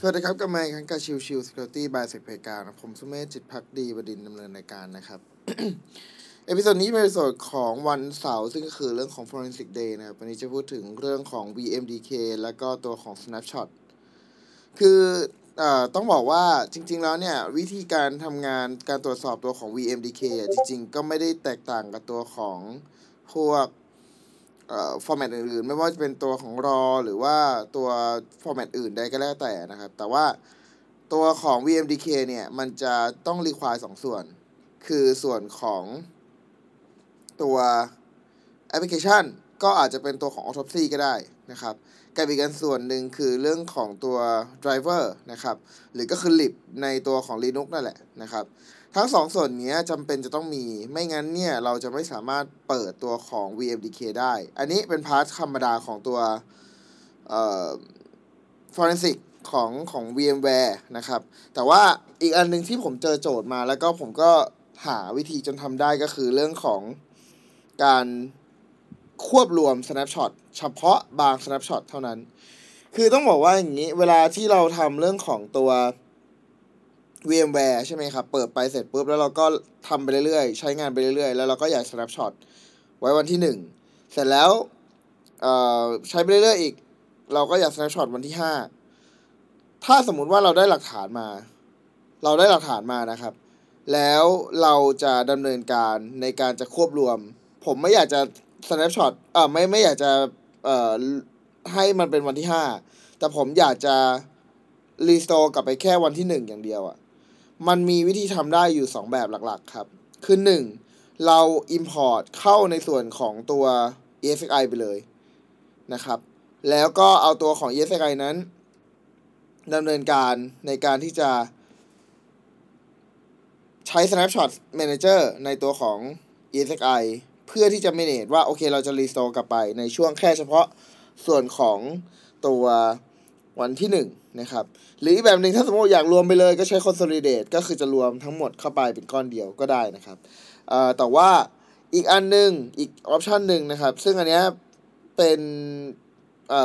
สวัสดีครับกลับมาอีกครั้งกับ Chill Chill Security by SECPlayground ผมสุเมธจิตพักดีบดินดำเนินรายการนะครับ episode นี้เป็น episode ของวันเสาร์ซึ่งก็คือเรื่องของ Forensic Day นะครับ วันนี้จะพูดถึงเรื่องของ VMDK แล้วก็ตัวของ Snapshot คืออต้องบอกว่าจริง ๆ แล้วเนี่ย วิธีการทำงานการตรวจสอบตัวของ VMDK จริง ๆ ก็ไม่ได้แตกต่างกับตัวของพวก format อื่นๆ ไม่ว่าจะเป็นตัวของ raw หรือว่าตัว format อื่นใดก็แล้วแต่นะครับ แต่ว่าตัวของ VMDK เนี่ย มันจะต้อง require สองส่วน คือส่วนของตัวแอปพลิเคชัน ก็อาจจะเป็นตัวของ Autopsy ก็ได้ นะครับกับอีกอันส่วนหนึ่งคือเรื่องของตัว driver นะครับหรือก็คือ lib ในตัวของ Linux นั่นแหละนะครับทั้งสองส่วนนี้จำเป็นจะต้องมีไม่งั้นเนี่ยเราจะไม่สามารถเปิดตัวของ VMDK ได้ อันนี้เป็นพาร์ทธรรมดาของตัวเอ่อ forensic ของของ VMware นะครับ แต่ว่าอีกอันหนึ่งที่ผมเจอโจทย์มาแล้วก็ผมก็หาวิธีจนทำได้ก็คือเรื่องของการ ควบรวม snapshot เฉพาะบาง snapshot เท่านั้น คือต้องบอกว่าอย่างนี้ เวลาที่เราทำเรื่องของตัว VMware ใช่ไหมครับ เปิดไปเสร็จปุ๊บ แล้วเราก็ทำไปเรื่อยๆ ใช้งานไปเรื่อยๆ แล้วเราก็อยาก snapshot ไว้วันที่หนึ่งเสร็จแล้วใช้ไปเรื่อยๆ อีก เราก็อยาก snapshot วันที่ห้าถ้าสมมุติว่าเราได้หลักฐานมา เราได้หลักฐานมานะครับ แล้วเราจะดำเนินการในการจะควบรวม ผมไม่อยากจะ snapshot เอ่อไม่ไม่อยากจะเอ่อให้มันเป็นวันที่ห้าแต่ผมอยากจะ restore กลับไปแค่วันที่หนึ่งอย่างเดียวอะมันมีวิธีทำได้อยู่2แบบหลักๆครับ คือ1เรา import เข้าในส่วนของตัว ESXi ไปเลยนะครับ แล้วก็เอาตัวของ ESXi นั้นดำเนินการในการที่จะ ใช้ snapshot manager ในตัวของ ESXi เพื่อที่จะ manage ว่าโอเคเราจะ restore กลับไปในช่วงแค่เฉพาะส่วนของตัววันที่1นะครับหรืออีกแบบหนึ่งถ้าสมมติอยากรวมไปเลยก็ใช้ consolidate ก็คือจะรวมทั้งหมดเข้าไปเป็นก้อนเดียวก็ได้นะครับแต่ว่าอีกอันหนึ่งอีกออปชันหนึ่งนะครับ ซึ่งอันเนี้ยเป็น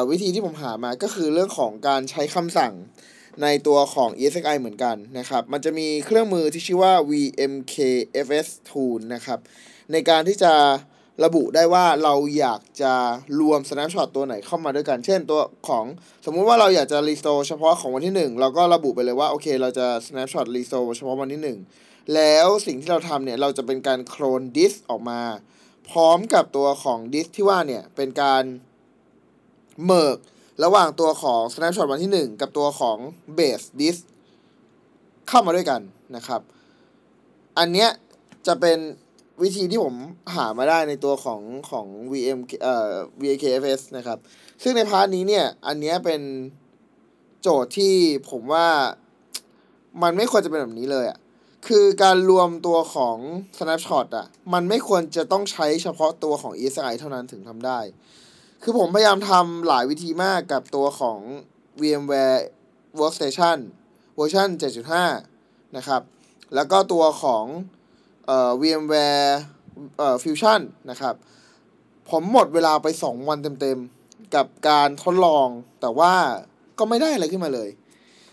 วิธีที่ผมหามาก็คือเรื่องของการใช้คำสั่ง ในตัวของ ESXi เหมือนกันนะครับ มันจะมีเครื่องมือที่ชื่อว่า VMKFS tool นะครับ ในการที่จะระบุได้ว่าเราอยากจะรวม snapshot ตัวไหนเข้ามาด้วยกัน เช่นตัวของสมมุติว่าเราอยากจะ restore เฉพาะของวันที่ 1 เราก็ระบุไปเลยว่า โอเค เราจะ snapshot restore เฉพาะวันที่ 1 แล้วสิ่งที่เราทำเนี่ย เราจะเป็นการโคลน disk ออกมา พร้อมกับตัวของ disk ที่ว่าเนี่ย เป็นการเมิก ระหว่างตัวของ snapshot วันที่ 1 กับตัวของ base disk เข้ามาด้วยกันนะครับ อันเนี้ยจะเป็นวิธีที่ผมหามาได้ในตัวของของ VM เอ่อ VAKFS นะครับ ซึ่งในพาร์ทนี้เนี่ย อันเนี้ยเป็นโจทย์ที่ผมว่ามันไม่ควรจะเป็นแบบนี้เลยอะ่ะ คือการรวมตัวของ snapshot อะ มันไม่ควรจะต้องใช้เฉพาะตัวของ ESI เท่านั้นถึงทำได้ คือผมพยายามทำหลายวิธีมากกับตัวของ VMware Workstation เวอร์ชัน7.5 นะครับ แล้วก็ตัวของเอ่อ VMware เอ่อ Fusion นะครับ ผมหมดเวลาไป 2 วันเต็มๆ กับการทดลอง แต่ว่าก็ไม่ได้อะไรขึ้นมาเลย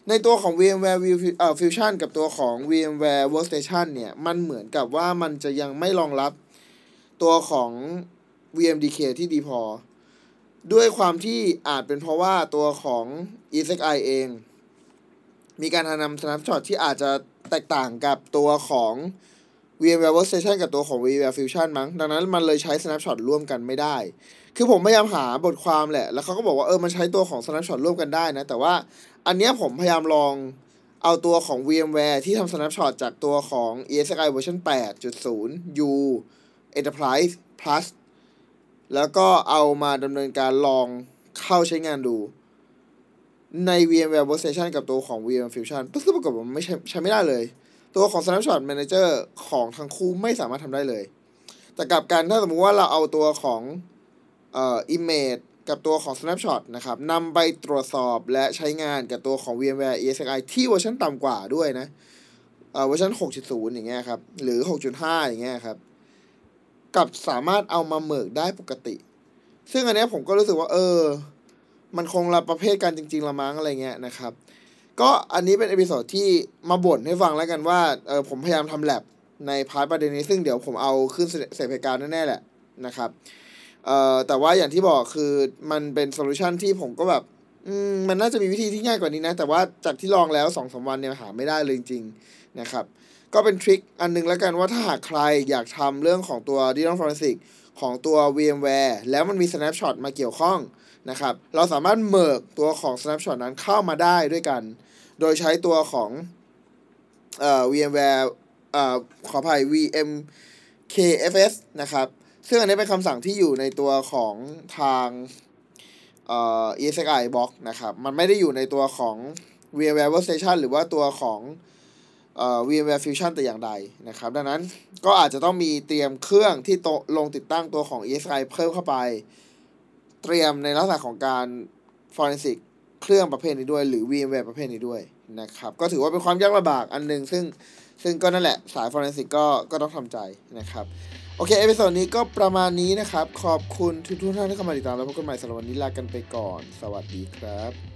ในตัวของ VMware เอ่อ Fusion กับตัวของ VMware Workstation เนี่ย มันเหมือนกับว่ามันจะยังไม่รองรับตัวของ VMDK ที่ดีพอ ด้วยความที่อาจเป็นเพราะว่าตัวของ ESXi เอง มีการนำ snapshot ที่อาจจะแตกต่างกับตัวของ VMware Workstation กับตัวของ VMware Fusion มั้ง ดังนั้นมันเลยใช้ snapshot ร่วมกันไม่ได้ คือผมพยายามหาบทความแหละ แล้วเขาก็บอกว่าเออมันใช้ตัวของ snapshot ร่วมกันได้นะ แต่ว่าอันเนี้ยผมพยายามลองเอาตัวของ VMware ที่ทำ snapshot จากตัวของ ESXi เวอร์ชัน8.0 U Enterprise Plus แล้วก็เอามาดำเนินการลองเข้าใช้งานดู ใน VMware Workstation กับตัวของ VMware Fusion ซึ่งปรากฏว่าไม่ใช่ใช้ไม่ได้เลย ตัวของ Snapshot Manager ของทั้งคู่ไม่สามารถทำได้เลย แต่กลับกันถ้าสมมุติว่าเราเอาตัวของเอ่อ image กับตัวของ snapshot นะครับนำไปตรวจสอบและใช้งานกับตัวของ VMware ESXi ที่เวอร์ชันต่ำกว่าด้วยนะเอ่อเวอร์ชัน6.0 อย่างเงี้ยครับ หรือ 6.5 อย่างเงี้ยครับ กับสามารถเอามา merge ได้ปกติ ซึ่งอันนี้ผมก็รู้สึกว่า เออ มันคนละประเภทกันจริง ๆ ละมั้งอะไรเงี้ยนะครับ ก็อันนี้เป็น episode ที่มาบ่นให้ฟังแล้วกันว่าเออผมพยายามทำแลบใน part ประเด็นนี้ซึ่งเดี๋ยวผมเอาขึ้น SECPlayground แน่ๆแหละนะครับเอ่อแต่ว่าอย่างที่บอกคือมันเป็น solution ที่ผมก็แบบอืมมันน่าจะมีวิธีที่ง่ายกว่านี้นะ แต่ว่าจากที่ลองแล้วสองสามวันเนี่ยหาไม่ได้เลยจริงๆนะครับ ก็เป็นทริคอันหนึงแล้วกันว่าถ้าหากใครอยากทำเรื่องของตัว Digital Forensic ของตัว VMware แล้วมันมี snapshot มาเกี่ยวข้องนะครับ เราสามารถเมิกตัวของ snapshot นั้นเข้ามาได้ด้วยกัน โดยใช้ตัวของเอ่อ VMware เอ่อขออภัย VMKFS นะครับ ซึ่งอันนี้เป็นคำสั่งที่อยู่ในตัวของทางเอ่อ ESXi box นะครับ มันไม่ได้อยู่ในตัวของ VMware Workstation หรือว่าตัวของ VMware Fusion แต่อย่างใดนะครับ ดังนั้นก็อาจจะต้องมีเตรียมเครื่องที่ต้องลงติดตั้งตัวของ ESXi เพิ่มเข้าไป เตรียมในลักษณะของการ forensic เครื่องประเภทนี้ด้วย หรือ VMware ประเภทนี้ด้วยนะครับ ก็ถือว่าเป็นความยากลำบากอันหนึ่งซึ่งซึ่งก็นั่นแหละสาย forensic ก็ก็ต้องทำใจนะครับ โอเค episode นี้ก็ประมาณนี้นะครับ ขอบคุณทุกท่านที่เข้ามาติดตามแล้วพบกันใหม่สำหรับวันนี้ลากันไปก่อน สวัสดีครับ